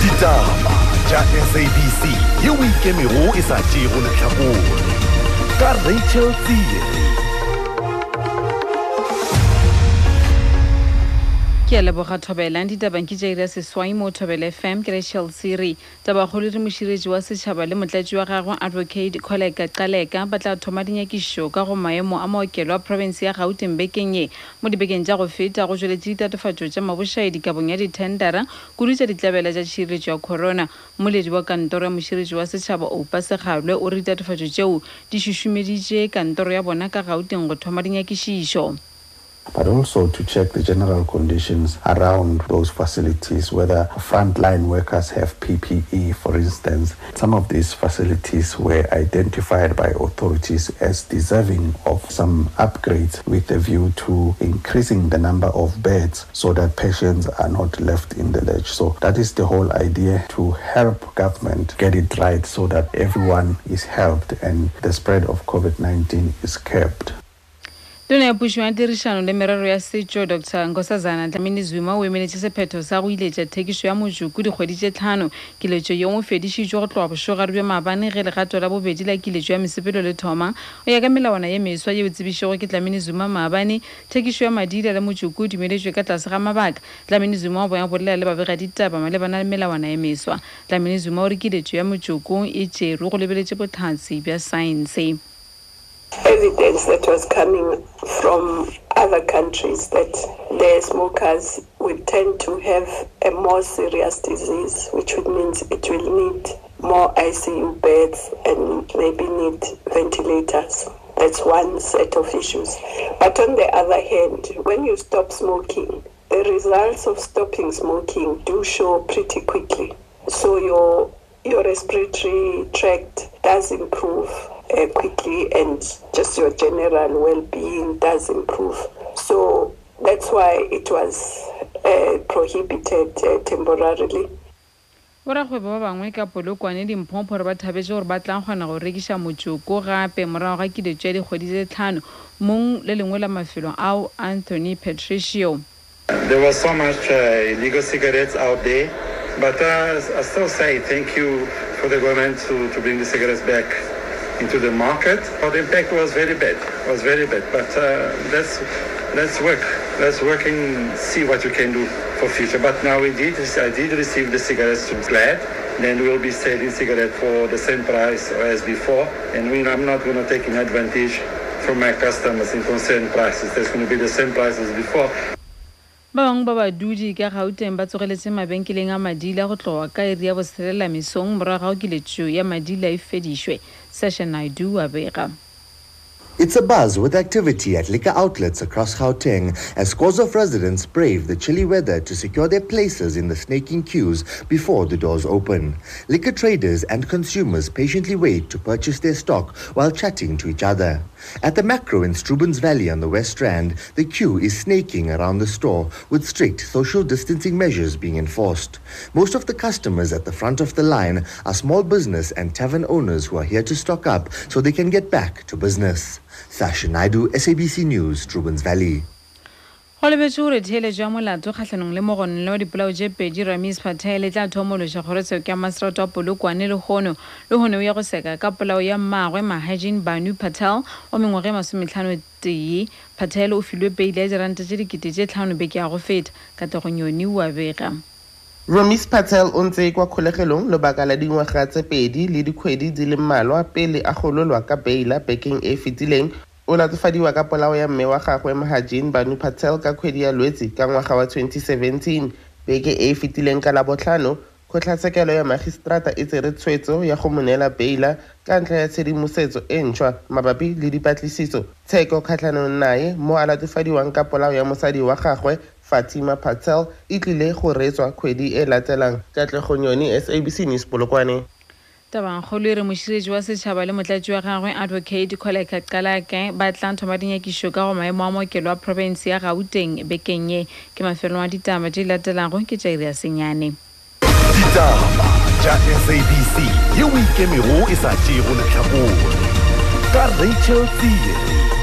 ditaba tša sabc yeo ikemego e sa tšego lehlakore ka rachel tsere ke a leboga thobelang ditabang ke jaira seswai mo thobele fm ke rachel siri tabakgolo re moširetši wa setšhaba le motlatši wa gagwe advocate coleka qaleka ba tla thoma dinyakišo ka go maemo a maokelo a province ya gauteng bekeng ye. Mo dibekeng tša go feta go tsweletše ditatofatšo tša mabošaedi kabong ya dithendera kudu tša ditlabela tša tšhireletšo ya corona. Moledi wa kantoro ya moširetši wa setšhaba oupa sekgalwe o re ditatofatšo tšeo di šušumeditše kantoro ya bona ka gauteng go thoma dinyakišišo but also to check the general conditions around those facilities, whether frontline workers have PPE, for instance. Some of these facilities were identified by authorities as deserving of some upgrades with a view to increasing the number of beds so that patients are not left in the lurch. So that is the whole idea to help government get it right so that everyone is helped and the spread of COVID-19 is curbed. Tona ya pušo ya tirišano le merero ya setšo dr. Nkosazana tlamini zuma o emeletše sephetho sa go iletša thekišo ya mojuku dikgwedi tše tlhano. Kiletšo yeo o fedišitšwe go tloga bošogare bja maabane ge legato la bobedi la kiletšo ya mesepelo le thoma. O ya ka melawana ye meswa yeo tsebišego ke tlamini zuma maabane thekišo ya madila le mojuku o dumeletšwe ka tlase ga mabaka. Tlamini zuma o boya bolela le babega ditaba malebana le melawana ye meswa. Tlamini zuma o re kiletšo ya mojuku e tšeru go lebeletše botlhatsi bja saense evidence that was coming from other countries that the smokers would tend to have a more serious disease, which would mean it will need more ICU beds and maybe need ventilators. That's one set of issues. But on the other hand, when you stop smoking, the results of stopping smoking do show pretty quickly. So your your respiratory tract does improve uh, quickly and just your general well-being does improve. So that's why it was uh, prohibited uh, temporarily. borakgwebo ba bangwe ka polokwane dimphompho gore ba thabetse gore ba tlang kgona go rekiša motsoko gape morago ga kiletso ya dikgwedi tse tlhano mong le lengwe la mafelo ao anthony patricio There was so much uh, illegal cigarettes out there, but uh, I still say thank you for the government to, to bring the cigarettes back into the market. But the impact was very bad, was very bad. But uh, let's let's work, let's work and see what we can do for future. But now did, I did receive the cigarettes from glad. Then we'll be selling cigarette for the same price as before, and we, I'm not going to take any advantage from my customers in concern prices. There's going to be the same price as before. Ba bangwe ba badudi ka gauteng ba tsogeletse mabenkeleng a madila go tloga ka iri ya boselela mesong morago ga kiletšo ya madila e fedišwe session naidu a bega It's a buzz with activity at liquor outlets across Gauteng as scores of residents brave the chilly weather to secure their places in the snaking queues before the doors open. Liquor traders and consumers patiently wait to purchase their stock while chatting to each other. At the Makro in Strubens Valley on the West Rand, the queue is snaking around the store with strict social distancing measures being enforced. Most of the customers at the front of the line are small business and tavern owners who are here to stock up so they can get back to business. Sasha Naidu, SABC News, Strubens Valley. go lebetse gore theeletso ya molato kgatlhanong le mogonole wa dipolao tše pedi ramis patel e tla thomološa kgorotsheko ya maserato a polokwane le kgono le gone o ya go seka ka polao ya mmaagwe mahajin banu patel wa mengwaga e masometlhano tee. Patel o filwe peile ya diranta tše dikete tše tlhano beke ya go feta. Kategong yone wa bega romis patel o ntse kwa kgolegelong lobaka la dingwaga tse pedi le dikgwedi di le mmalwa pele a gololwa ka beila bekeng e e fetileng. O latofadiwa ka polao ya mme wa gagwe mahajin banu patel ka kgwedi ya lwetsi ka ngwaga wa 2017 beke e e fetileng ka labotlhano kgotlatshekelo ya magistrata e tsere tshwetso ya go mo neela beila ka ntlha ya tshedimosetso e ntšhwa mabapi le dipatlisiso. Tsheko kgatlhanong naye mo a latofadiwang ka polao ya mosadi wa gagwe fatima patel e tlile go reetswa kgwedi e latelang katlegong yone sabc news polokwane. Tabangkgolo e re moširetši wa setšhaba le motlatši wa gagwe advocate Kholeka Gcaleka ba tlang thoma dinyakišo ka go maemo a mookelo wa province ya gauteng bekeng ye ke mafelong a ditaba tše di latelago ke tša iri ya senyane. Ditaba tša sabc yeo ikemego e sa tšego lehlakore ka rachel tsere